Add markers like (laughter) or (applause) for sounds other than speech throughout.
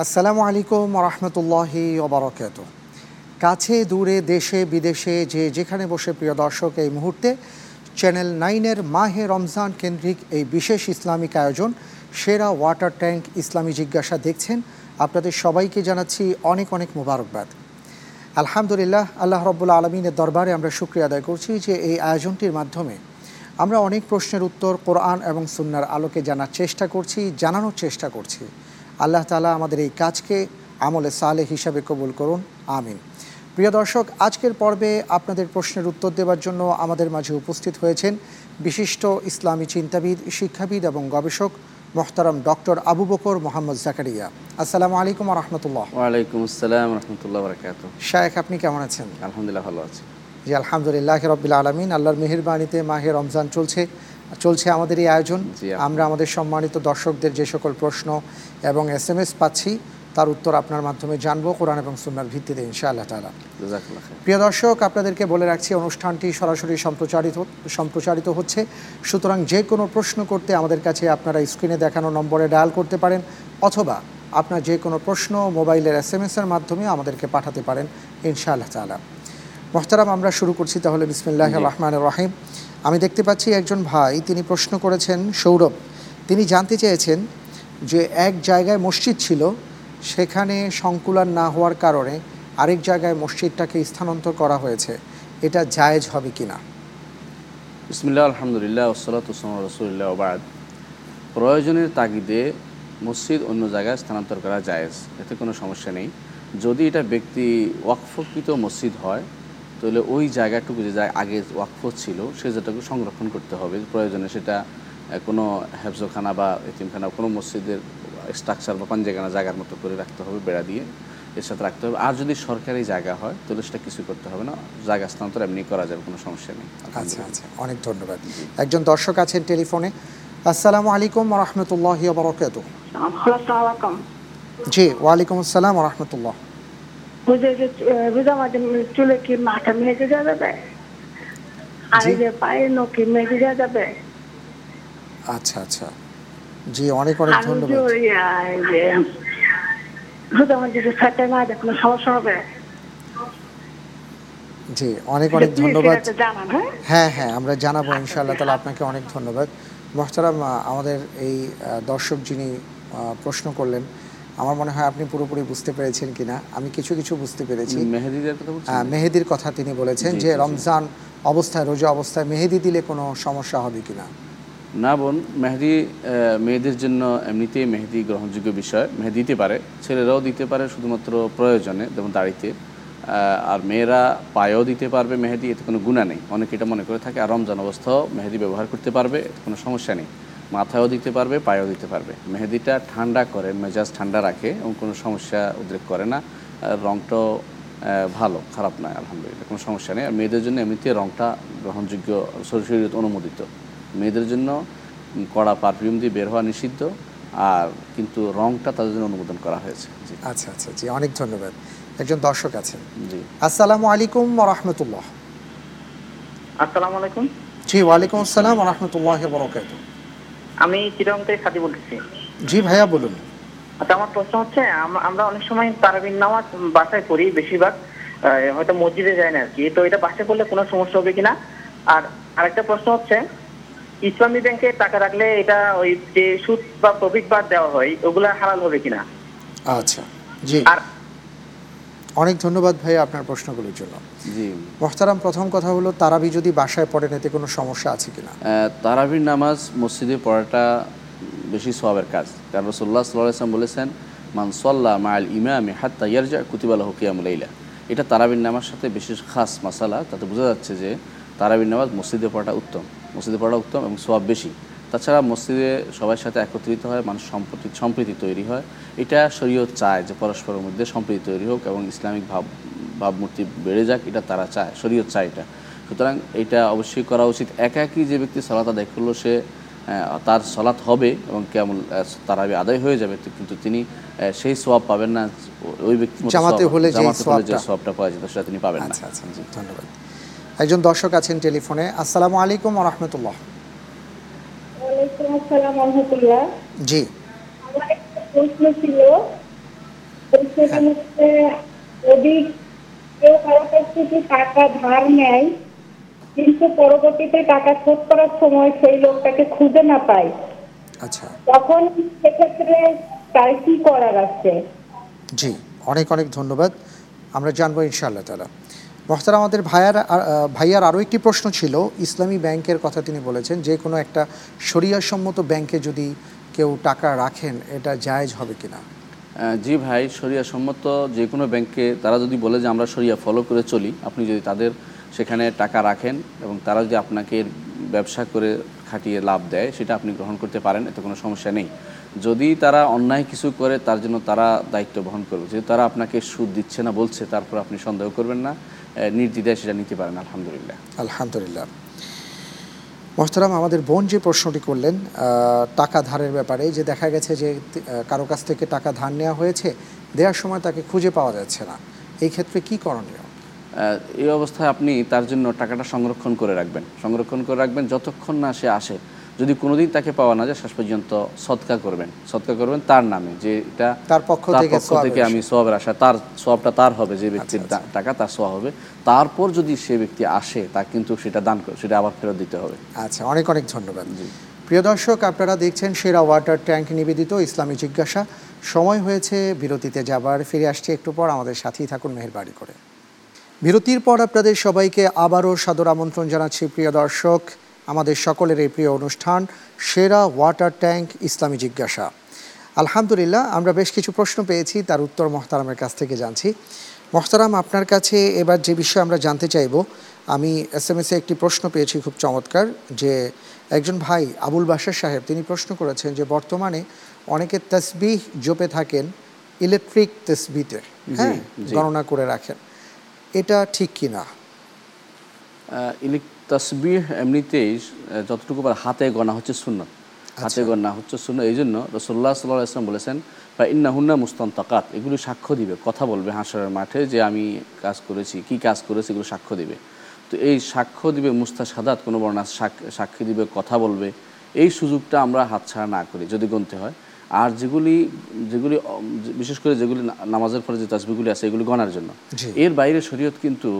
আসসালামু আলাইকুম রহমতুল্লাহি ওবরাকাত কাছে, দূরে, দেশে, বিদেশে, যে যেখানে বসে প্রিয় দর্শক, এই মুহূর্তে চ্যানেল নাইনের মাহে রমজান কেন্দ্রিক এই বিশেষ ইসলামিক আয়োজন, সেরা ওয়াটার ট্যাঙ্ক ইসলামী জিজ্ঞাসা দেখছেন। আপনাদের সবাইকে জানাচ্ছি অনেক অনেক মোবারকবাদ। আলহামদুলিল্লাহ, আল্লাহ রব্বুল্লা আলমিনের দরবারে আমরা শুক্রিয়া আদায় করছি যে এই আয়োজনটির মাধ্যমে আমরা অনেক প্রশ্নের উত্তর, কোরআন এবং সুন্নার আলোকে জানার চেষ্টা করছি, জানানোর চেষ্টা করছি। আল্লাহ তালা আমাদের এই কাজকে আমলে সালে হিসাবে কবুল করুন আমিন। প্রিয় দর্শক আজকের পর্বে আপনাদের প্রশ্নের উত্তর দেওয়ার জন্য আমাদের মাঝে উপস্থিত হয়েছেন বিশিষ্ট ইসলামী চিন্তাবিদ শিক্ষাবিদ এবং গবেষক মোহতারাম ডক্টর আবু বকর মোহাম্মদ জাকারিয়া। আসসালামু আলাইকুম রহমতুল্লাহ ওয়ালাইকুম আসসালাম রহমতুল্লাহ বরকাত শায়েখ আপনি কেমন আছেন? আলহামদুলিল্লাহ ভালো আছি। জি আলহামদুলিল্লাহ রবিল আলমিন। আল্লাহর মেহেরবানিতে মাহে রমজান চলছে। চলছে আমাদের এই আয়োজন। আমরা আমাদের সম্মানিত দর্শকদের যে সকল প্রশ্ন এবং এস এম এস পাচ্ছি তার উত্তর আপনার মাধ্যমে জানব কোরআন এবং সুন্নার ভিত্তিতে ইনশাআল্লাহ তালা প্রিয় দর্শক আপনাদেরকে বলে রাখছি অনুষ্ঠানটি সরাসরি সম্প্রচারিত সম্প্রচারিত হচ্ছে। সুতরাং যে কোনো প্রশ্ন করতে আমাদের কাছে আপনারা স্ক্রিনে দেখানো নম্বরে ডায়াল করতে পারেন অথবা আপনার যে কোনো প্রশ্ন মোবাইলের এস এম এর মাধ্যমে আমাদেরকে পাঠাতে পারেন ইনশাআল্লাহ তালা মোহতারাম আমরা শুরু করছি তাহলে বিসমিল্লাহ রহমান রহিম। আমি দেখতে পাচ্ছি একজন ভাই, তিনি প্রশ্ন করেছেন, সৌরভ, তিনি জানতে চেয়েছেন যে এক জায়গায় মসজিদ ছিল, সেখানে সংকুলান না হওয়ার কারণে আরেক জায়গায় মসজিদটাকে স্থানান্তর করা হয়েছে, এটা জায়েজ হবে কি না বিসমিল্লাহ, আলহামদুলিল্লাহ ওসলাত ওসলাম রসুল্লাহ ওবাদ প্রয়োজনের তাগিদে মসজিদ অন্য জায়গায় স্থানান্তর করা জায়েজ, এতে কোনো সমস্যা নেই। যদি এটা ব্যক্তি ওয়াকফকৃত মসজিদ হয় তাহলে ওই জায়গাটুকু যে আগে ওয়াকফ ছিল সে যেটাকে সংরক্ষণ করতে হবে। প্রয়োজনে সেটা কোনো হেফজখানা বা এতিমখানা কোনো মসজিদের স্ট্রাকচার বা পাঞ্জাগানা জায়গার মতো করে রাখতে হবে বেড়া দিয়ে এর সাথে রাখতে হবে। আর যদি সরকারি জায়গা হয় তাহলে সেটা কিছু করতে হবে না। জায়গা স্থানান্তর এমনি করা যাবে কোনো সমস্যা নেই। আচ্ছা আচ্ছা অনেক ধন্যবাদ। একজন দর্শক আছেন টেলিফোনে। আসসালামু আলাইকুম রহমতুল্লাহ বরকাত জি ওয়ালাইকুম আসসালাম রহমতুল্লাহ। বুঝে যে বুঝা মাঝে চুলে কি মাথা যাবে আর যে পায়ে নখি যাবে আচ্ছা আচ্ছা জি অনেক অনেক ধন্যবাদ মাঝে যে না কোনো সমস্যা হবে জি অনেক অনেক ধন্যবাদ হ্যাঁ হ্যাঁ আমরা জানাব ইনশাআল্লাহ তালা আপনাকে অনেক ধন্যবাদ। মোহতারাম আমাদের এই দর্শক যিনি প্রশ্ন করলেন আমার মনে হয় আপনি পুরোপুরি বুঝতে পেরেছেন কিনা। আমি কিছু কিছু বুঝতে পেরেছি। মেহেদির কথা তিনি বলেছেন যে। রমজান অবস্থায় রোজা অবস্থায় মেহেদি দিলে কোনো সমস্যা হবে কিনা? না বোন মেহেদি মেয়েদের জন্য এমনিতেই মেহেদি গ্রহণযোগ্য বিষয়। মেহেদি দিতে পারে ছেলেরাও দিতে পারে শুধুমাত্র প্রয়োজনে যেমন দাড়িতে। আর মেয়েরা পায়েও দিতে পারবে মেহেদি এতে কোনো গুণা নেই। অনেকে এটা মনে করে থাকে আর রমজান অবস্থাও মেহেদি ব্যবহার করতে পারবে এতে কোনো সমস্যা নেই। মাথায়ও দিতে পারবে পায়েও দিতে পারবে। মেহেদিটা ঠান্ডা করে মেজাজ ঠান্ডা রাখে এবং কোনো সমস্যা উদ্রেক করে না। আর রংটাও ভালো খারাপ নয় আলহামদুলিল্লাহ কোনো সমস্যা নেই। আর মেয়েদের জন্য এমনিতে রংটা গ্রহণযোগ্য শরীর অনুমোদিত। মেয়েদের জন্য কড়া পারফিউম দিয়ে বের হওয়া নিষিদ্ধ। আর কিন্তু রংটা তাদের জন্য অনুমোদন করা হয়েছে। জি। আচ্ছা আচ্ছা জি অনেক ধন্যবাদ। একজন দর্শক আছেন। জি। আসসালামু আলাইকুম রহমতুল্লাহ। আসসালামু আলাইকুম। জি ওয়ালাইকুম আসসালাম রহমতুল্লাহ বরকাত আমি চিরং থেকে সাদি বলতেছি? জি ভাইয়া বলুন। আচ্ছা আমার প্রশ্ন হচ্ছে আমরা অনেক সময় তারাবির নামাজ বাসায় করি বেশিরভাগ হয়তো মসজিদে যায় না আর কি। তো এটা বাসায় করলে কোনো সমস্যা হবে কিনা? আর আরেকটা প্রশ্ন হচ্ছে ইসলামী ব্যাংকে টাকা রাখলে এটা ওই যে সুদ বা প্রফিট বার দেওয়া হয় ওগুলা হালাল হবে কিনা? আচ্ছা জি। আর অনেক ধন্যবাদ ভাইয়া আপনার প্রশ্নগুলোর জন্য। জি। মোহতারাম প্রথম কথা হলো তারাবি যদি বাসায় পড়েন এতে কোনো সমস্যা আছে কিনা? তারাবির নামাজ মসজিদে পড়াটা বেশি সবের কাজ। কারণ রসোল্লা সাল্লাম বলেছেন মানসল্লা মায়াল ইমামে হাত তাইয়ারজা কুতিবালা হুকিয়ামুলাইলা এটা তারাবির নামার সাথে বিশেষ খাস মাসালা। তাতে বোঝা যাচ্ছে যে তারাবির নামাজ মসজিদে পড়াটা উত্তম। মসজিদে পড়াটা উত্তম এবং সব বেশি। তাছাড়া মসজিদে সবার সাথে একত্রিত হয় মানুষ সম্প্রীতি সম্প্রীতি তৈরি হয়। এটা শরীয়ত চায় যে পরস্পরের মধ্যে সম্প্রীতি তৈরি হোক এবং ইসলামিক ভাব ভাবমূর্তি বেড়ে যাক এটা তারা চায় শরীয়ত চায় এটা। সুতরাং এটা অবশ্যই করা উচিত। একাকী যে ব্যক্তি সলাত আদায় করল সে তার সলাৎ হবে এবং কেমন তারাবি আদায় হয়ে যাবে কিন্তু তিনি সেই সোয়াব পাবেন না ওই ব্যক্তি জামাতে হলে যে সোয়াবটা। পাওয়া যেত সেটা তিনি পাবেন না। আচ্ছা আচ্ছা ধন্যবাদ। একজন দর্শক আছেন টেলিফোনে। আসসালামু আলাইকুম রহমতুল্লাহ। জি। আমার একটা প্রশ্ন ছিল সেখানে হচ্ছে যদি কেউ কারও কাছ থেকে টাকা ধার নেয় কিন্তু পরবর্তীতে টাকা শোধ করার সময় সেই লোকটাকে খুঁজে না পায় আচ্ছা। তখন সেক্ষেত্রে তার কি করার আছে? জি অনেক অনেক ধন্যবাদ। আমরা জানব ইনশাআল্লাহ তালা মহতারা আমাদের ভাইয়ার ভাইয়ার আরও একটি প্রশ্ন ছিল, ইসলামী ব্যাংকের কথা তিনি বলেছেন, যে কোনো একটা শরিয়াসম্মত ব্যাংকে যদি কেউ টাকা রাখেন, এটা জায়জ হবে কিনা? জি ভাই শরিয়া সম্মত যে কোনো ব্যাংকে তারা যদি বলে যে আমরা শরিয়া ফলো করে চলি, আপনি যদি তাদের সেখানে টাকা রাখেন এবং তারা যদি আপনাকে ব্যবসা করে খাটিয়ে লাভ দেয়, সেটা আপনি গ্রহণ করতে পারেন, এতে কোনো সমস্যা নেই। যদি তারা অন্যায় কিছু করে, তার জন্য তারা দায়িত্ব বহন করবে। যেহেতু তারা আপনাকে সুদ দিচ্ছে না, বলছে, তারপর আপনি সন্দেহ করবেন না। নির্দ্বিধায় সেটা নিতে পারেন আলহামদুলিল্লাহ। আলহামদুলিল্লাহ। মোহতারাম আমাদের বোন যে প্রশ্নটি করলেন টাকা ধারের ব্যাপারে যে দেখা গেছে যে কারও কাছ থেকে টাকা ধার নেওয়া হয়েছে দেওয়ার সময় তাকে খুঁজে পাওয়া যাচ্ছে না। এই ক্ষেত্রে কি করণীয়? এই অবস্থায় আপনি তার জন্য টাকাটা সংরক্ষণ করে রাখবেন। সংরক্ষণ করে রাখবেন যতক্ষণ না সে আসে। যদি কোনোদিন তাকে পাওয়া না যায় শেষ পর্যন্ত সৎকার করবেন। সৎকার করবেন তার নামে যে এটা তার পক্ষ থেকে আমি সোয়াবের আশা তার সোয়াবটা তার হবে যে ব্যক্তির আচ্ছা, টাকা তার সোয়া হবে। তারপর যদি সে ব্যক্তি আসে তা কিন্তু সেটা দান করে সেটা আবার ফেরত দিতে হবে। আচ্ছা অনেক অনেক ধন্যবাদ। জি। প্রিয় দর্শক আপনারা দেখছেন সেরা ওয়াটার ট্যাঙ্ক নিবেদিত ইসলামী জিজ্ঞাসা। সময় হয়েছে বিরতিতে যাবার ফিরে আসছে একটু পর আমাদের সাথেই থাকুন মেহরবানি করে। বিরতির পর আপনাদের সবাইকে আবারও সাদর আমন্ত্রণ জানাচ্ছি প্রিয় দর্শক। আমাদের সকলের এই প্রিয় অনুষ্ঠান সেরা ওয়াটার ট্যাঙ্ক ইসলামী জিজ্ঞাসা। আলহামদুলিল্লাহ আমরা বেশ কিছু প্রশ্ন পেয়েছি তার উত্তর মহতারামের কাছ থেকে জানছি। মহতারাম আপনার কাছে এবার যে বিষয়ে আমরা জানতে চাইব আমি এস এম এসে একটি প্রশ্ন পেয়েছি খুব চমৎকার যে একজন ভাই আবুল বাসার সাহেব তিনি প্রশ্ন করেছেন যে বর্তমানে অনেকে তসবিহ জপে থাকেন ইলেকট্রিক তসবিতে হ্যাঁ গণনা করে রাখেন। এটা ঠিক কি না তসবিহ এমনিতেই যতটুকু পারে হাতে গণা হচ্ছে সুন্নত। হাতে গণা হচ্ছে শূন্য এই জন্য রসোল্লা সাল্লাহ ইসলাম বলেছেন বা ইন্না হুন্না মুস্তান্তাকাত। এগুলি সাক্ষ্য দিবে। কথা বলবে হাসরের মাঠে যে আমি কাজ করেছি কি কাজ করেছি? এগুলো সাক্ষ্য দিবে। তো এই সাক্ষ্য দিবে মুস্তা সাদাত কোনো বর্ণা সাক্ষী দিবে কথা বলবে। এই সুযোগটা আমরা হাতছাড়া না করি যদি গণতে হয়। আর যেগুলি যেগুলি বিশেষ করে যেগুলি নামাজের পরে যে তাসবিগুলি আছে এগুলি গণার জন্য। এর বাইরে শরীয়ত কিন্তু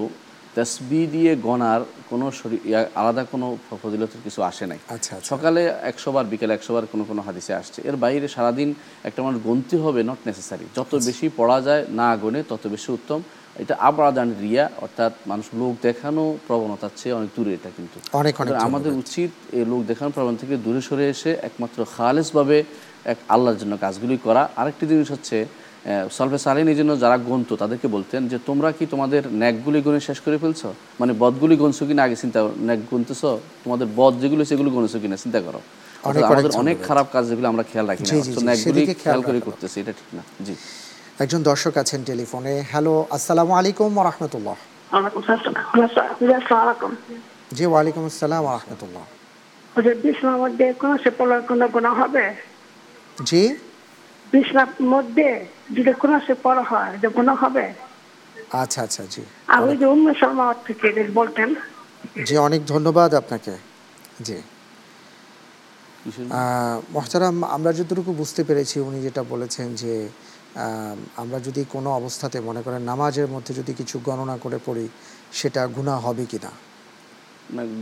তাসবি দিয়ে গণার কোনো শরী- ইয়া- আলাদা কোনো ফজিলতের কিছু আসে নাই। আচ্ছা আচ্ছা। সকালে একশো বার বিকেলে একশো বার কোনো কোনো হাদিসে আসছে। এর বাইরে সারাদিন একটা মানুষ গন্তি হবে নট নেসেসারি যত বেশি পড়া যায় না গনে তত বেশি উত্তম। এটা আবরাদান রিয়া অর্থাৎ মানুষ লোক দেখানো প্রবণতার চেয়ে অনেক দূরে এটা কিন্তু। আমাদের উচিত এই লোক দেখানো প্রবণতা থেকে দূরে সরে এসে একমাত্র খালেসভাবে এক আল্লাহর জন্য কাজগুলি করা। আরেকটি জিনিস হচ্ছে সলভে সালিন এই জন্য যারা গন্ত তাদেরকে বলতেন যে তোমরা কি তোমাদের ন্যাকগুলি গুণে শেষ করে ফেলছো? মানে বদগুলি গুনছো কিনা আগে চিন্তা ন্যাক গুনতেছো তোমাদের বদ যেগুলো সেগুলো গুনেছো কিনা চিন্তা করো। আমাদের অনেক খারাপ কাজ যেগুলো আমরা খেয়াল রাখি না ন্যাকগুলি খেয়াল করে করতেছি এটা ঠিক না। জি। একজন দর্শক আছেন টেলিফোনে। হ্যালো আসসালামু আলাইকুম রহমতুল্লাহ। আসসালাম। জি ওয়ালাইকুম আসসালাম রহমতুল্লাহ। ওদের বিছনার মধ্যে কোনো সে পড়ার কোনো গুণা হবে? জি। বিছনার মধ্যে? যদি কোনো সে পড়া হয় যে গুণা হবে? আচ্ছা আচ্ছা জি। আর ওই যে উম্মে শর্মা থেকে বলতেন। জি অনেক ধন্যবাদ আপনাকে। জি। আহ, আমরা যতটুকু বুঝতে পেরেছি উনি যেটা বলেছেন যে আহ, আমরা যদি কোনো অবস্থাতে মনে করেন নামাজের মধ্যে যদি কিছু গণনা করে পড়ি সেটা গুণা হবে কি না,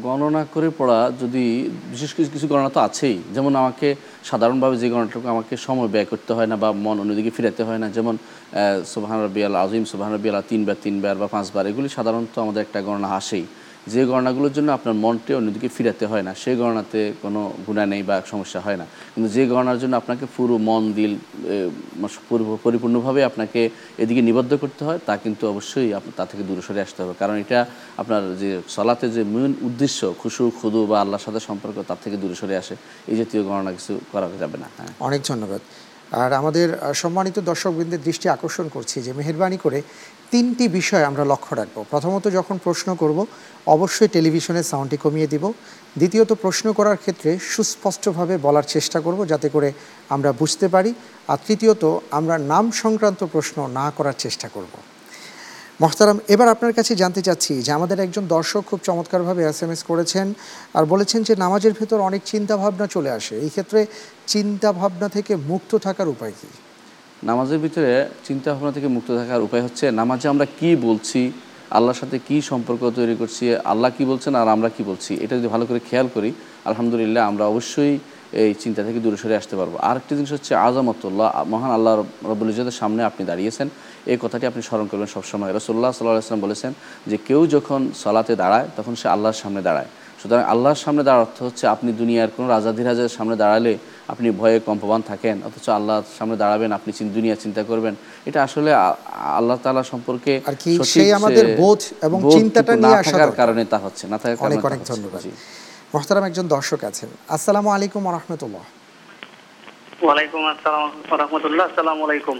গণনা করে পড়া যদি বিশেষ কিছু কিছু গণনা তো আছেই। যেমন আমাকে সাধারণভাবে যে গণনাটুকু আমাকে সময় ব্যয় করতে হয় না বা মন অন্যদিকে ফিরাতে হয় না। যেমন সোভান রবিয়াল আজিম সোভান রবিয়াল তিনবার তিনবার বা পাঁচবার, এগুলি সাধারণত আমাদের একটা গণনা আসেই। যে গণনাগুলোর জন্য আপনার মনকে অন্যদিকে ফিরাতে হয় না সেই গণনাতে কোনো গুণা নেই বা সমস্যা হয় না। কিন্তু যে গণনার জন্য আপনাকে পুরো মন দিল এ, পুরো- পরিপূর্ণভাবে আপনাকে এদিকে নিবদ্ধ করতে হয় তা কিন্তু অবশ্যই তা থেকে দূরে সরে আসতে হবে। কারণ এটা আপনার যে সলাতে যে মূল উদ্দেশ্য খুশু খুদু বা আল্লাহর সাথে সম্পর্ক তার থেকে দূরে সরে আসে। এই জাতীয় গণনা কিছু করা যাবে না। হ্যাঁ। অনেক ধন্যবাদ। আর আমাদের সম্মানিত দর্শকবৃন্দের দৃষ্টি আকর্ষণ করছি যে মেহরবানি করে তিনটি বিষয় আমরা লক্ষ্য রাখব। প্রথমত যখন প্রশ্ন করব, অবশ্যই টেলিভিশনের সাউন্ডটি কমিয়ে দিব। দ্বিতীয়ত প্রশ্ন করার ক্ষেত্রে সুস্পষ্টভাবে বলার চেষ্টা করব যাতে করে আমরা বুঝতে পারি। আর তৃতীয়ত আমরা নাম সংক্রান্ত প্রশ্ন না করার চেষ্টা করব। মহতারাম এবার আপনার কাছে জানতে চাচ্ছি যে আমাদের একজন দর্শক খুব চমৎকারভাবে এস এম এস করেছেন আর বলেছেন যে নামাজের ভেতর অনেক চিন্তা ভাবনা চলে আসে। এই ক্ষেত্রে চিন্তা ভাবনা থেকে মুক্ত থাকার উপায় কী? নামাজের ভিতরে চিন্তা ভাবনা থেকে মুক্ত থাকার উপায় হচ্ছে নামাজে আমরা কি বলছি, আল্লাহর সাথে কি সম্পর্ক তৈরি করছি, আল্লাহ কি বলছেন আর আমরা কি বলছি, এটা যদি ভালো করে খেয়াল করি, আলহামদুলিল্লাহ আমরা অবশ্যই এই চিন্তা থেকে দূরে সরে আসতে পারব। আরেকটি জিনিস হচ্ছে আজমতুল্লাহ, মহান আল্লাহ ইজতের সামনে আপনি দাঁড়িয়েছেন। এই কথাটি আপনি স্মরণ করবেন সবসময়। রসুল্লাহ সাল্লাহ আসলাম বলেছেন যে কেউ যখন সলাতে দাঁড়ায় তখন সে আল্লাহর সামনে দাঁড়ায়। সুতরাং আল্লাহর সামনে দাঁড়ার অর্থ হচ্ছে আপনি দুনিয়ার কোনো রাজাধিরাজের সামনে দাঁড়ালে আপনি ভয়ে কম্পমান থাকেন অথচ আল্লাহর সামনে দাঁড়াবেন আপনি দুনিয়া চিন্তা করবেন। এটা আসলে আল্লাহ তালা সম্পর্কে আর কি সঠিক সেই আমাদের বোধ এবং চিন্তাটা না থাকার কারণে তা হচ্ছে না থাকার কারণে অনেক অনেক হচ্ছে। ধন্যবাদ। জি। একজন দর্শক আছেন। আসসালামু আলাইকুম রহমতুল্লাহ। ওয়ালাইকুম আসসালাম রহমতুল্লাহ আসসালামু আলাইকুম।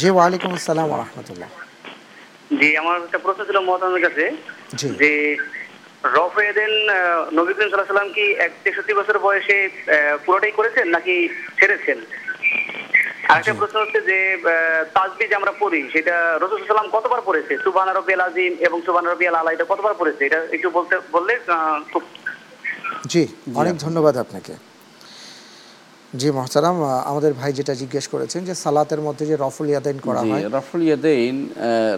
জি ওয়ালাইকুম আসসালাম রহমতুল্লাহ। জি আমার একটা প্রশ্ন ছিল মহাতামের কাছে যে রফেদেন নবী করিম সাল্লাহ সাল্লাম কি এক তেষট্টি বছর বয়সে পুরোটাই করেছেন নাকি ছেড়েছেন? আরেকটা প্রশ্ন হচ্ছে যে তাজবি যে আমরা পড়ি সেটা রসুল সাল্লাম কতবার পড়েছে? সুবান রবিয়াল আজিম এবং সুবান রবিয়াল আলা এটা কতবার পড়েছে? এটা একটু বলতে বললে খুব জি অনেক ধন্যবাদ আপনাকে। জি মহতারাম আমাদের ভাই যেটা জিজ্ঞেস করেছেন যে সালাতের মধ্যে যে রফুল ইয়াদাইন করা হয়। রফুল ইয়াদাইন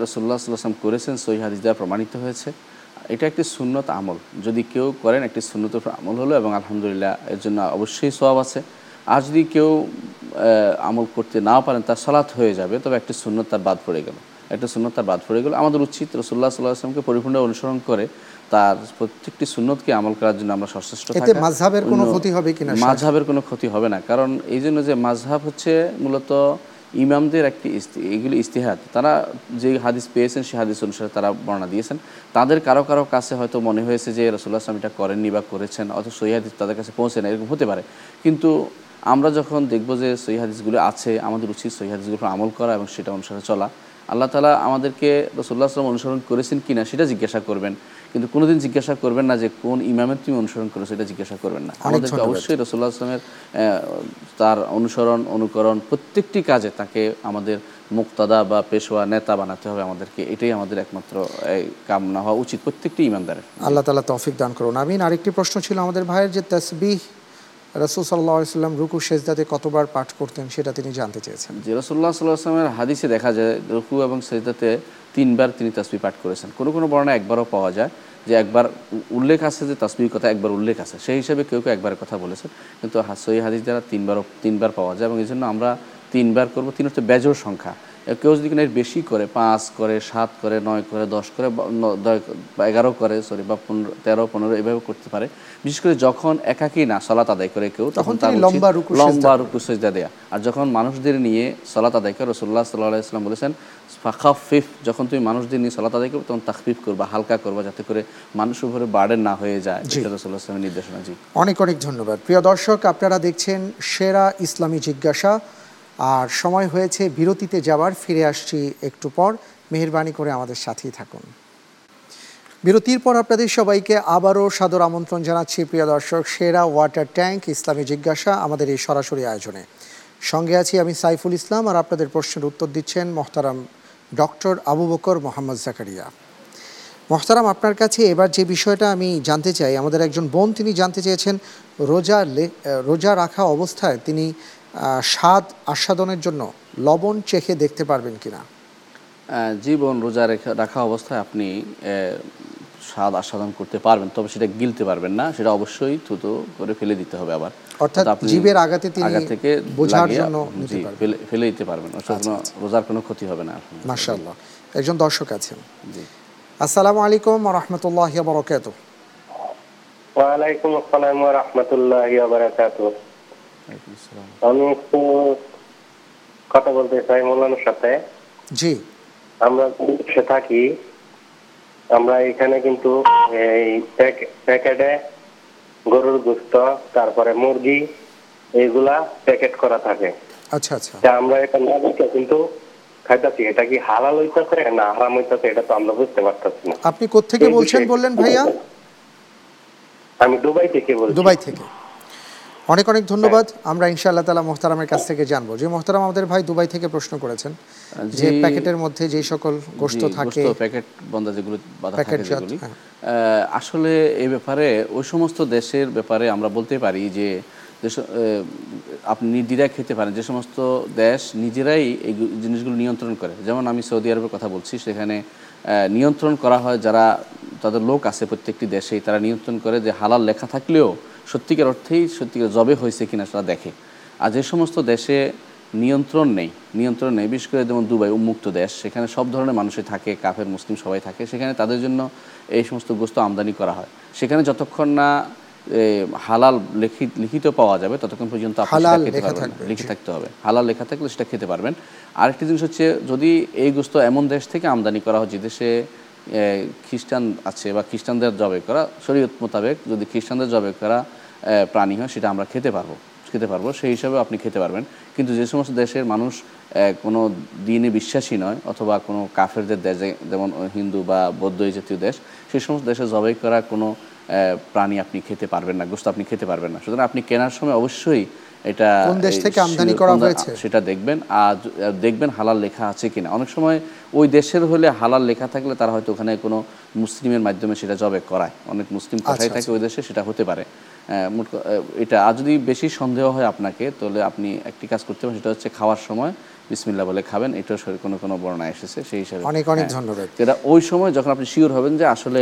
রসুল্লাহ সাল্লাম করেছেন সই হাদিস দ্বারা প্রমাণিত হয়েছে। এটা একটি সুন্নত আমল। যদি কেউ করেন একটি সুন্নত আমল হলো এবং আলহামদুলিল্লাহ এর জন্য অবশ্যই সওয়াব আছে। আর যদি কেউ আমল করতে না পারেন তার সালাত হয়ে যাবে তবে একটি সুন্নত তার বাদ পড়ে গেল। একটা সুন্নত তার বাদ পড়ে গেল। আমাদের উচিত রসুল্লাহ সাল্লাহ আসলামকে পরিপূর্ণ অনুসরণ করে তার প্রত্যেকটি সুন্নতকে আমল করার জন্য আমরা সচেষ্ট থাকা। মাযহাবের কোনো ক্ষতি হবে কিনা? মাঝহাবের কোনো ক্ষতি হবে না কারণ এই জন্য যে মাঝহাব হচ্ছে মূলত ইমামদের একটি ইস্তি- এগুলি ইস্তিহাদ তারা যে হাদিস পেয়েছেন সেই হাদিস অনুসারে তারা বর্ণনা দিয়েছেন তাদের কারও কারও কাছে হয়তো মনে হয়েছে যে রসুল্লাহ আসলাম এটা করেননি বা করেছেন অথবা সহি হাদিস তাদের কাছে পৌঁছে না এরকম হতে পারে কিন্তু আমরা যখন দেখব যে সহি হাদিসগুলো আছে আমাদের উচিত সহি হাদিসগুলো আমল করা এবং সেটা অনুসারে চলা আল্লাহ তালা আমাদেরকে রসুল্লাহ আসলাম অনুসরণ করেছেন কিনা সেটা জিজ্ঞাসা করবেন। কিন্তু কোনোদিন জিজ্ঞাসা করবেন না যে কোন ইমামের তুমি অনুসরণ করেছ এটা জিজ্ঞাসা করবেন না। আমাদেরকে অবশ্যই রসুল্লাহ আসলামের তার অনুসরণ অনুকরণ প্রত্যেকটি কাজে তাকে আমাদের মুক্তাদা বা পেশোয়া নেতা বানাতে হবে। আমাদেরকে এটাই আমাদের একমাত্র এই, কামনা হওয়া উচিত প্রত্যেকটি ইমানদারের। আল্লাহ তালা তৌফিক দান করুন। আমিন। আরেকটি প্রশ্ন ছিল আমাদের ভাইয়ের যে তসবিহ রসুল সাল্লাহ সাল্লাম রুকু সেজদাতে কতবার পাঠ করতেন সেটা তিনি জানতে চেয়েছেন। যে রসুল্লাহ সাল্লাহ হাদিসে দেখা যায়, রুকু এবং সেজদাতে তিনবার তিনি তাসবি পাঠ করেছেন। কোনো কোনো বর্ণনা একবারও পাওয়া যায় যে একবার উল্লেখ আছে যে তাসবির কথা একবার উল্লেখ আছে। সেই হিসাবে কেউ কেউ একবার কথা বলেছেন। কিন্তু সই হাদিস দ্বারা তিনবারও তিনবার পাওয়া যায় এবং এই জন্য আমরা তিনবার করব। তিন হচ্ছে বেজোর সংখ্যা। কেউ যদি কিনা এর বেশি করে পাঁচ করে সাত করে নয় করে দশ করে বা এগারো করে সরি বা পনেরো তেরো পনেরো এভাবে করতে পারে। বিশেষ করে যখন একাকী না সলাত আদায় করে কেউ তখন তার লম্বা রুকু লম্বা রুকু সেজদা দেয়া। আর যখন মানুষদের নিয়ে সলাত আদায় করে রসুল্লাহ সাল্লাহ ইসলাম বলেছেন ফাখাফিফ যখন তুমি মানুষদের নিয়ে সলাত আদায় করবে তখন তাকফিফ করবা হালকা করবা যাতে করে মানুষের উপরে বার্ডেন না হয়ে যায়। রসুল্লাহ ইসলামের নির্দেশনা জি। অনেক অনেক ধন্যবাদ। প্রিয় দর্শক আপনারা দেখছেন সেরা ইসলামী জিজ্ঞাসা। আর সময় হয়েছে বিরতিতে যাওয়ার ফিরে আসছি একটু পর। মেহরবানি করে আমাদের সাথেই থাকুন। বিরতির পর আপনাদের সবাইকে আবারও সাদর আমন্ত্রণ জানাচ্ছি প্রিয় দর্শক, সেরা ওয়াটার ট্যাঙ্ক, ইসলামী জিজ্ঞাসা, আমাদের এই সরাসরি আয়োজনে। সঙ্গে আছি আমি সাইফুল ইসলাম আর আপনাদের প্রশ্নের উত্তর দিচ্ছেন মোহতারাম ডক্টর আবু বকর মোহাম্মদ জাকারিয়া। মোহতারাম, আপনার কাছে এবার যে বিষয়টা আমি জানতে চাই, আমাদের একজন বোন তিনি জানতে চেয়েছেন, রোজা রোজা রাখা অবস্থায় তিনি স্বাদ আস্বাদনের জন্য লবণ চেখে দেখতে পারবেন কিনা। জীবন রোজা রেখা- রাখা অবস্থায় আপনি স্বাদ আস্বাদন করতে পারবেন তবে সেটা গিলতে পারবেন না সেটা অবশ্যই থুতো করে ফেলে দিতে হবে আবার। অর্থাৎ তো আপনি জিভের আঘাতে তিনি আগা থেকে বোঝার জন্য। ফেলে দিতে পারবেন রোজার কোনো ক্ষতি হবে না মাশাআল্লাহ। একজন দর্শক আছেন। জি। আসসালামু আলাইকুম রহমতুল্লাহ বরকাত ওয়ালাইকুম আসসালাম ওয়া রাহমাতুল্লাহি ওয়া বারাকাতুহু। আমি একটু কথা বলতে চাই মৌলানার সাথে। জি। আমরা দেশে থাকি আমরা এখানে কিন্তু এই প্যাকেটে গরুর গোস্ত তারপরে মুরগি এইগুলা প্যাকেট করা থাকে। আচ্ছা আচ্ছা। আমরা এটা না দেখে কিন্তু খাইতেছি এটা কি হালাল হইতেছে না হারাম হইতেছে এটা তো আমরা বুঝতে পারতেছি না। আপনি কোত্থেকে এই বলছেন বললেন ভাইয়া? আমি দুবাই থেকে বলছি। দুবাই থেকে। অনেক অনেক ধন্যবাদ। আমরা ইনশাআল্লাহ তালা মোহতারামের কাছ থেকে জানব। যে মোহতারাম আমাদের ভাই দুবাই থেকে প্রশ্ন করেছেন যে প্যাকেটের মধ্যে যে সকল গোস্ত থাকে প্যাকেট বন্ধা যেগুলো আসলে এই ব্যাপারে ওই সমস্ত দেশের ব্যাপারে আমরা বলতে পারি যে আপনি নির্দ্বিধায় খেতে পারেন যে সমস্ত দেশ নিজেরাই এই জিনিসগুলো নিয়ন্ত্রণ করে। যেমন আমি সৌদি আরবের কথা বলছি সেখানে নিয়ন্ত্রণ করা হয় যারা তাদের লোক আছে প্রত্যেকটি দেশেই তারা নিয়ন্ত্রণ করে যে হালাল লেখা থাকলেও সত্যিকার অর্থেই সত্যিকার জবে হয়েছে কিনা সেটা দেখে। আর যে সমস্ত দেশে নিয়ন্ত্রণ নেই নিয়ন্ত্রণ নেই বিশেষ করে যেমন দুবাই উন্মুক্ত দেশ সেখানে সব ধরনের মানুষই থাকে কাফের মুসলিম সবাই থাকে সেখানে তাদের জন্য এই সমস্ত গোস্ত আমদানি করা হয়। সেখানে যতক্ষণ না হালাল লিখিত লিখিত পাওয়া যাবে ততক্ষণ পর্যন্ত আপনি খেতে পারবেন লিখে থাকতে হবে। হালাল লেখা থাকলে সেটা খেতে পারবেন। আরেকটি জিনিস হচ্ছে যদি এই গোস্ত এমন দেশ থেকে আমদানি করা হয় যে দেশে খ্রিস্টান আছে বা খ্রিস্টানদের জবে করা, শরীয়ত মোতাবেক যদি খ্রিস্টানদের জবে করা প্রাণী হয়, সেটা আমরা খেতে পারব খেতে পারব, সেই হিসাবে আপনি খেতে পারবেন। কিন্তু যে সমস্ত দেশের মানুষ কোনো দিনে বিশ্বাসী নয়, অথবা কোনো কাফেরদের দেশ যেমন হিন্দু বা বৌদ্ধ জাতীয় দেশ সেই সমস্ত দেশে জবাই করা কোনো প্রাণী আপনি খেতে পারবেন না গোস্ত আপনি খেতে পারবেন না। সুতরাং আপনি কেনার সময় অবশ্যই এটা কোন দেশ থেকে আমদানি করা হয়েছে? সেটা দেখবেন। আর দেখবেন হালাল লেখা আছে কিনা। অনেক সময় ওই দেশের হলে হালাল লেখা থাকলে তারা হয়তো ওখানে কোনো মুসলিমের মাধ্যমে সেটা জবে করায়। অনেক মুসলিম কোথায় আচ্ছা, থাকে ওই দেশে সেটা হতে পারে। এটা আর যদি বেশি সন্দেহ হয় আপনাকে তাহলে আপনি একটি কাজ করতে পারেন সেটা হচ্ছে খাওয়ার সময় বিসমিল্লা বলে খাবেন। এটাও শরীর কোনো কোনো বর্ণনা এসেছে সেই হিসাবে। অনেক অনেক হ্যাঁ। ধন্যবাদ। এটা ওই সময় যখন আপনি শিওর হবেন যে আসলে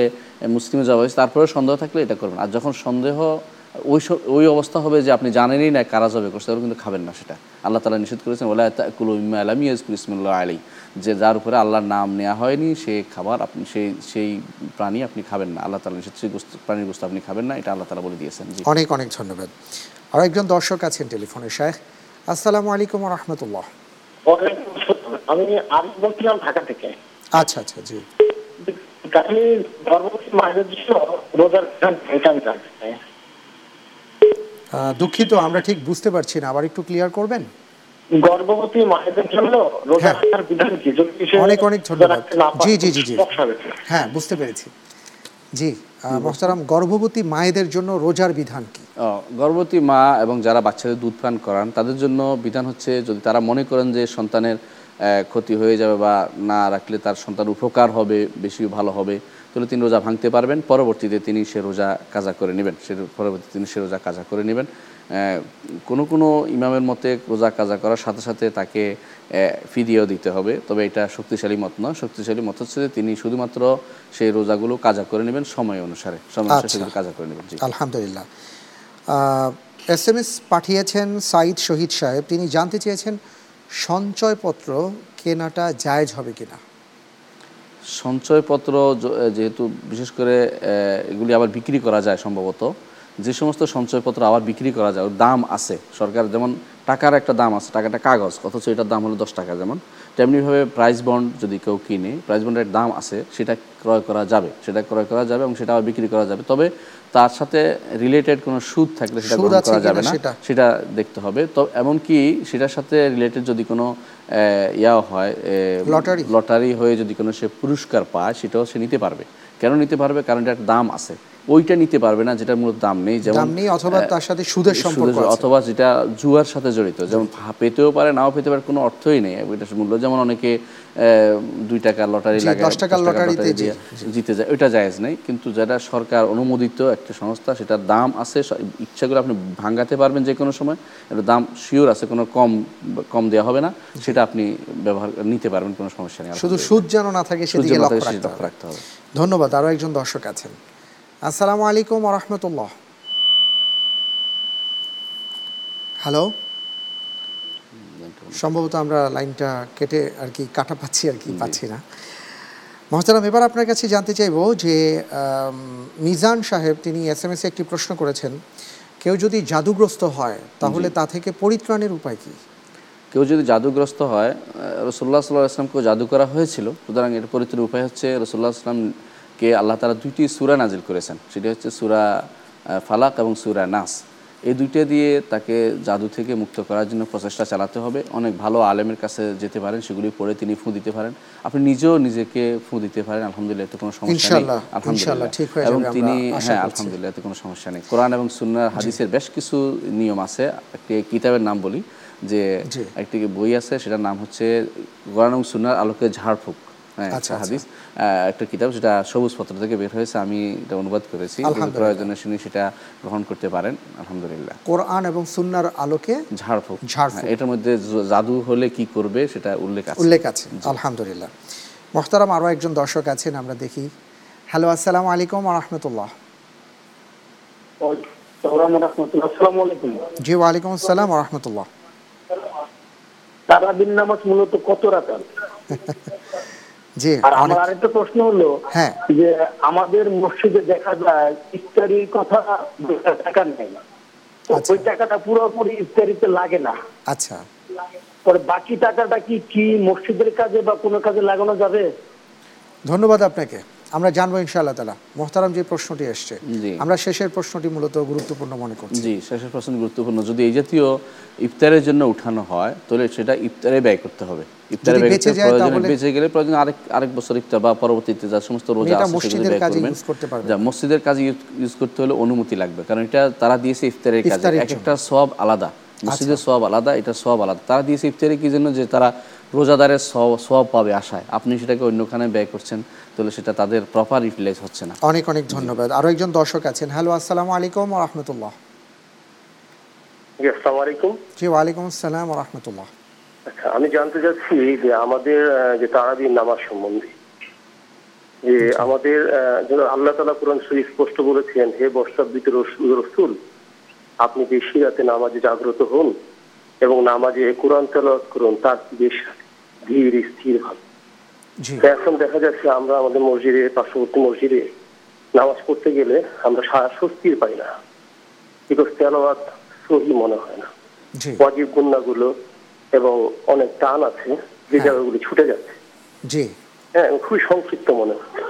মুসলিমে যাওয়া হয়েছে তারপরে সন্দেহ থাকলে এটা করবেন। আর যখন সন্দেহ ওই ওই অবস্থা হবে যে আপনি জানেনই না কারা জবে করছে কিন্তু খাবেন না সেটা। আল্লাহ তালা নিষেধ করেছেন ওলা ইসমুল্লাহ আলী যে যার উপরে আল্লাহর নাম নেওয়া হয়নি সে খাবার আপনি সেই সেই প্রাণী আপনি খাবেন না। আল্লাহ তালা নিষেধ সেই প্রাণীর গোস্ত আপনি খাবেন না এটা আল্লাহ তালা বলে দিয়েছেন। অনেক অনেক ধন্যবাদ। আর একজন দর্শক আছেন টেলিফোনে শেখ আসসালামু আলাইকুম রহমতুল্লাহ। আমি আরিফ বলছিলাম ঢাকা থেকে। আচ্ছা আচ্ছা জি। আমি গর্ভবতী মায়েদের জন্য রোজার বিধান এটা আমি জানতে চাই আহ, দুঃখিত আমরা ঠিক বুঝতে পারছি না। আবার একটু ক্লিয়ার করবেন? গর্ভবতী মায়েদের জন্য রোজা হ্যাঁ। রাখার বিধান কি? যদি অনেক অনেক ধন্যবাদ। জি জি জি জি? হ্যাঁ বুঝতে পেরেছি। জি মোহতারাম গর্ভবতী মায়েদের জন্য রোজার বিধান কি? গর্ভবতী মা এবং যারা বাচ্চাদের দুধ পান করান তাদের জন্য বিধান হচ্ছে যদি তারা মনে করেন যে সন্তানের আহ, ক্ষতি হয়ে যাবে বা না রাখলে তার সন্তান উপকার হবে বেশি ভালো হবে তাহলে তিনি রোজা ভাঙতে পারবেন পরবর্তীতে তিনি সে রোজা কাজা করে নেবেন সে পরবর্তীতে তিনি সে রোজা কাজা করে নেবেন। কোনো কোনো ইমামের মতে রোজা কাজা করার সাথে সাথে তাকে ফিদিয়েও দিতে হবে। তবে এটা শক্তিশালী মত নয়। শক্তিশালী মত হচ্ছে যে তিনি শুধুমাত্র সেই রোজাগুলো কাজা করে নেবেন সময় অনুসারে। সময় অনুসারে আচ্ছা। কাজা করে নেবেন আলহামদুলিল্লাহ। এস এম এস পাঠিয়েছেন সাইদ শহীদ সাহেব। তিনি জানতে চেয়েছেন সঞ্চয়পত্র কেনাটা জায়েজ হবে কিনা। সঞ্চয়পত্র যেহেতু বিশেষ করে এগুলি আবার বিক্রি করা যায় সম্ভবত যে সমস্ত সঞ্চয়পত্র আবার বিক্রি করা যায় দাম আছে। সরকার যেমন টাকার একটা দাম আছে টাকাটা কাগজ অথচ এটার দাম হলো দশ টাকা যেমন তেমনিভাবে প্রাইস বন্ড যদি কেউ কিনে প্রাইস বন্ডের দাম আছে সেটা ক্রয় করা যাবে সেটা ক্রয় করা যাবে এবং সেটা আবার বিক্রি করা যাবে। তবে তার সাথে রিলেটেড কোনো সুদ থাকলে সেটা গ্রহণ করা যাবে না। সেটা? দেখতে হবে। তো এমনকি সেটার সাথে রিলেটেড যদি কোনো আহ, ইয়া হয় লটারি? লটারি হয়ে যদি কোনো সে পুরস্কার পায় সেটাও সে নিতে পারবে কেন নিতে পারবে? কারণ এটার দাম আছে। ওইটা নিতে পারবে না যেটার মূলত দাম নেই যেমন দাম নেই অথবা তার সাথে সুদের সম্পর্ক আছে। অথবা যেটা জুয়ার সাথে জড়িত যেমন পেতেও পারে নাও পেতে পারে কোনো অর্থই নেই। এটার মূল্য যেমন অনেকে দুই টাকার লটারি লাগে দশ টাকার লটারিতে জিতে যায় ওইটা জায়েজ নেই। কিন্তু যেটা সরকার অনুমোদিত একটা সংস্থা সেটার দাম আছে স- ইচ্ছা করে আপনি ভাঙাতে পারবেন যে কোনো সময় এটা দাম শিওর আছে কোনো কম কম দেওয়া হবে না সেটা আপনি ব্যবহার নিতে পারবেন কোনো সমস্যা নেই শুধু সুদ যেন না থাকে সুদ সেদিকে লক্ষ্য রাখতে হবে। ধন্যবাদ আরও একজন দর্শক আছেন। আসসালামু আলাইকুম রহমতুল্লাহ। হ্যালো সম্ভবত আমরা লাইনটা কেটে আর কি কাটা পাচ্ছি আর কি পাচ্ছি না। মহতারাম এবার আপনার কাছে জানতে চাইব যে মিজান সাহেব তিনি এস এম একটি প্রশ্ন করেছেন কেউ যদি জাদুগ্রস্ত হয় তাহলে তা থেকে পরিত্রাণের উপায় কি? কেউ যদি জাদুগ্রস্ত হয় রসুল্লাহ সাল্লাহ আসলামকেও জাদু করা হয়েছিল। সুতরাং এর পরিত্রের উপায় হচ্ছে রসুল্লাহ আসলামকে আল্লাহ তালা দুইটি সুরা নাজিল করেছেন। সেটি হচ্ছে সুরা ফালাক এবং সুরা নাস। এই দুইটা দিয়ে তাকে জাদু থেকে মুক্ত করার জন্য প্রচেষ্টা চালাতে হবে। অনেক ভালো আলেমের কাছে যেতে পারেন সেগুলি পড়ে তিনি ফু দিতে পারেন। আপনি নিজেও নিজেকে ফু দিতে পারেন আলহামদুলিল্লাহ এতে কোনো সমস্যা নেই। আলহামদুলিল্লাহ। এবং তিনি হ্যাঁ আলহামদুলিল্লাহ এতে কোনো সমস্যা নেই। কোরআন এবং সুন্নার হাদিসের বেশ কিছু নিয়ম আছে। একটি কিতাবের নাম বলি। যে একটি বই আছে সেটার নাম হচ্ছে কোরআন এবং সুন্নার আলোকে ঝাড়ফুঁক। হ্যাঁ আচ্ছা, একটা হাদিস। একটা কিতাব যেটা সবুজ পত্র থেকে বের হয়েছে আমি এটা অনুবাদ করেছি। প্রয়োজনে শুনি সেটা গ্রহণ করতে পারেন আলহামদুলিল্লাহ। কোরআন এবং সুন্নার আলোকে ঝাড়ফুঁক। ঝাড়ফুঁক। হ্যাঁ, এটার মধ্যে জাদু হলে কি করবে সেটা উল্লেখ আছে। উল্লেখ আছে আলহামদুলিল্লাহ। মোহতারাম আরও একজন দর্শক আছেন আমরা দেখি। হ্যালো আসসালামু আলাইকুম রহমতুল্লাহ। আসসালামু জি ওয়ালাইকুম আসসালাম রহমতুল্লাহ। তারাবিন নামাজ মূলত কত রাকাত? (laughs) জি আর আমার আরেকটা প্রশ্ন হলো হ্যাঁ। যে আমাদের মসজিদে দেখা যায় ইফতারির কথা টাকা নেই আচ্ছা। ওই টাকাটা পুরোপুরি ইফতারিতে লাগে না। আচ্ছা। পরে বাকি টাকাটা কি কি মসজিদের কাজে বা কোনো কাজে লাগানো যাবে? ধন্যবাদ আপনাকে। আমরা জানব ইনশাআল্লাহ তালা মোহতারাম যে প্রশ্নটি এসছে আমরা শেষের প্রশ্নটি মূলত গুরুত্বপূর্ণ মনে করছি। জি শেষের প্রশ্ন গুরুত্বপূর্ণ। যদি এই জাতীয় ইফতারের জন্য উঠানো হয় তাহলে সেটা ইফতারে ব্যয় করতে হবে। ইফতারে ব্যয় করতে বেঁচে গেলে প্রয়োজন আরেক আরেক বছর ইফতার বা পরবর্তীতে যা সমস্ত রোজা আছে মসজিদের কাজে use করতে পারবেন। যা মসজিদের কাজে ইউজ করতে হলে অনুমতি লাগবে। কারণ এটা তারা দিয়েছে ইফতারের কাজে। এক একটা সব আলাদা। মসজিদের সব আলাদা এটা সব আলাদা। তারা দিয়েছে ইফতারে কি জন্য? যে তারা রোজাদারের সব পাবে আশায়। আপনি সেটাকে অন্যখানে ব্যয় করছেন। তাহলে সেটা তাদের প্রপার ইউটিলাইজ হচ্ছে না। অনেক অনেক ধন্যবাদ। আরও একজন দর্শক আছেন। হ্যালো আসসালামু আলাইকুম রহমতুল্লাহ। জি ওয়ালাইকুম আসসালাম রহমতুল্লাহ। আচ্ছা আমি জানতে চাচ্ছি যে আমাদের আহ, যে তারাবির নামাজ সম্বন্ধে যে আমাদের আল্লাহ তালা কোরআন শরীফ স্পষ্ট বলেছেন হে বর্ষাবৃত রসুল আপনি বেশি রাতে নামাজে জাগ্রত হন এবং নামাজে কোরআন তেলাওয়াত করুন তার বেশ ধীর স্থির ভাবে এখন দেখা যাচ্ছে আমরা আমাদের মসজিদে পার্শ্ববর্তী মসজিদে নামাজ পড়তে গেলে আমরা স্বস্তির পাই না। বিকজ তেলাওয়াত সহি মনে হয় না। ওয়াজিব গুন্নাগুলো এবং অনেক টান আছে যে হ্যাঁ। জায়গাগুলো ছুটে যাচ্ছে। জি। হ্যাঁ খুবই সংক্ষিপ্ত মনে হচ্ছে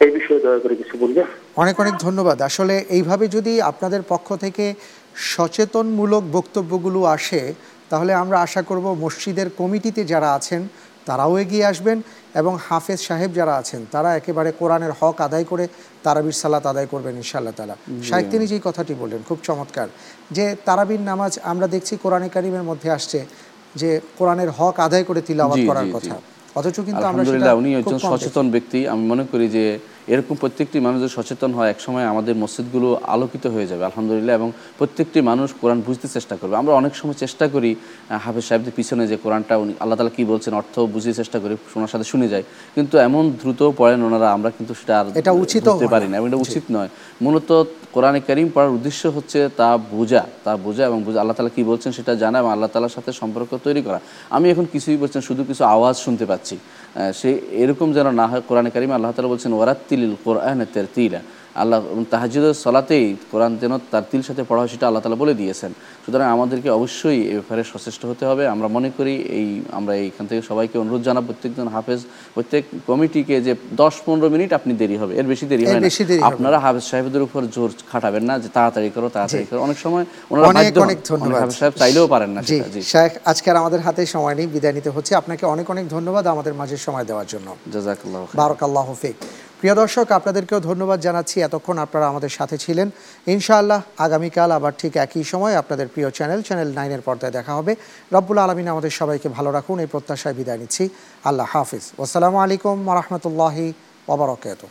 এই বিষয়ে দয়া করে কিছু বলবেন? অনেক অনেক ধন্যবাদ। আসলে এইভাবে যদি আপনাদের পক্ষ থেকে সচেতনমূলক বক্তব্যগুলো আসে তাহলে আমরা আশা করব মসজিদের কমিটিতে যারা আছেন তারাও এগিয়ে আসবেন এবং হাফেজ সাহেব যারা আছেন তারা একেবারে কোরআনের হক আদায় করে তারাবির সালাত আদায় করবেন ইনশাআল্লাহ তালা শাহেক তিনি যেই কথাটি বললেন খুব চমৎকার যে তারাবির নামাজ আমরা দেখছি কোরআনে কারিমের মধ্যে আসছে যে কোরআনের হক আদায় করে তিলাওয়াত করার। কথা। অথচ কিন্তু আমরা আলহামদুলিল্লাহ উনি একজন সচেতন ব্যক্তি। আমি মনে করি যে এরকম প্রত্যেকটি মানুষ সচেতন হয় একসময় আমাদের মসজিদগুলো আলোকিত হয়ে যাবে আলহামদুলিল্লাহ এবং প্রত্যেকটি মানুষ কোরআন বুঝতে চেষ্টা করবে। আমরা অনেক সময় চেষ্টা করি হাফেজ সাহেবদের পিছনে যে কোরআনটা উনি আল্লাহ তালা কি বলছেন অর্থ বুঝতে চেষ্টা করি শোনার সাথে শুনে যাই। কিন্তু এমন দ্রুত পড়েন ওনারা আমরা কিন্তু সেটা আর এটা বুঝতে হয় পারি না। না এবং এটা উচিত নয়। মূলত কোরআনে করিম পড়ার উদ্দেশ্য হচ্ছে তা বোঝা তা বোঝা এবং বোঝা। আল্লাহ তালা কী বলছেন সেটা জানা এবং আল্লাহ তালার সাথে সম্পর্ক তৈরি করা। আমি এখন কিছুই বলছেন শুধু কিছু আওয়াজ শুনতে পাচ্ছি। সে এরকম যেন না হয় কোরআনে করিম আল্লাহ তালা বলছেন ওরাত্তিলিল কোরআন তের তিলা আল্লাহ তাহাজুদের সলাতেই কোরআন যেন তার তিল সাথে পড়া হয় সেটা আল্লাহ তালা বলে দিয়েছেন। সুতরাং আমাদেরকে অবশ্যই এ ব্যাপারে সচেষ্ট হতে হবে। আমরা মনে করি এই আমরা এইখান থেকে সবাইকে অনুরোধ জানাব প্রত্যেকজন হাফেজ প্রত্যেক কমিটিকে যে দশ পনেরো মিনিট আপনি দেরি হবে এর বেশি দেরি হয় না। হবে আপনারা হাফেজ সাহেবদের উপর জোর খাটাবেন না যে তাড়াতাড়ি করো তাড়াতাড়ি করো। অনেক সময় ওনারা অনেক অনেক ধন্যবাদ। হাফেজ সাহেব চাইলেও পারেন না জি। শেখ আজকের আমাদের হাতে সময় নেই বিদায় নিতে হচ্ছে। আপনাকে অনেক অনেক ধন্যবাদ আমাদের মাঝে সময় দেওয়ার জন্য। জাজাকাল্লাহ বারকাল্লাহ ফিক। প্রিয় দর্শক, আপনাদেরকেও ধন্যবাদ জানাচ্ছি এতক্ষণ আপনারা আমাদের সাথে ছিলেন। ইনশাআল্লাহ আগামীকাল আবার ঠিক একই সময় আপনাদের প্রিয় চ্যানেল চ্যানেল নাইনের পর্দায় দেখা হবে। রব্বুল আলমিন আমাদের সবাইকে ভালো রাখুন, এই প্রত্যাশায় বিদায় নিচ্ছি। আল্লাহ হাফিজ। আসসালামু আলাইকুম রহমতুল্লাহি ওবরকাত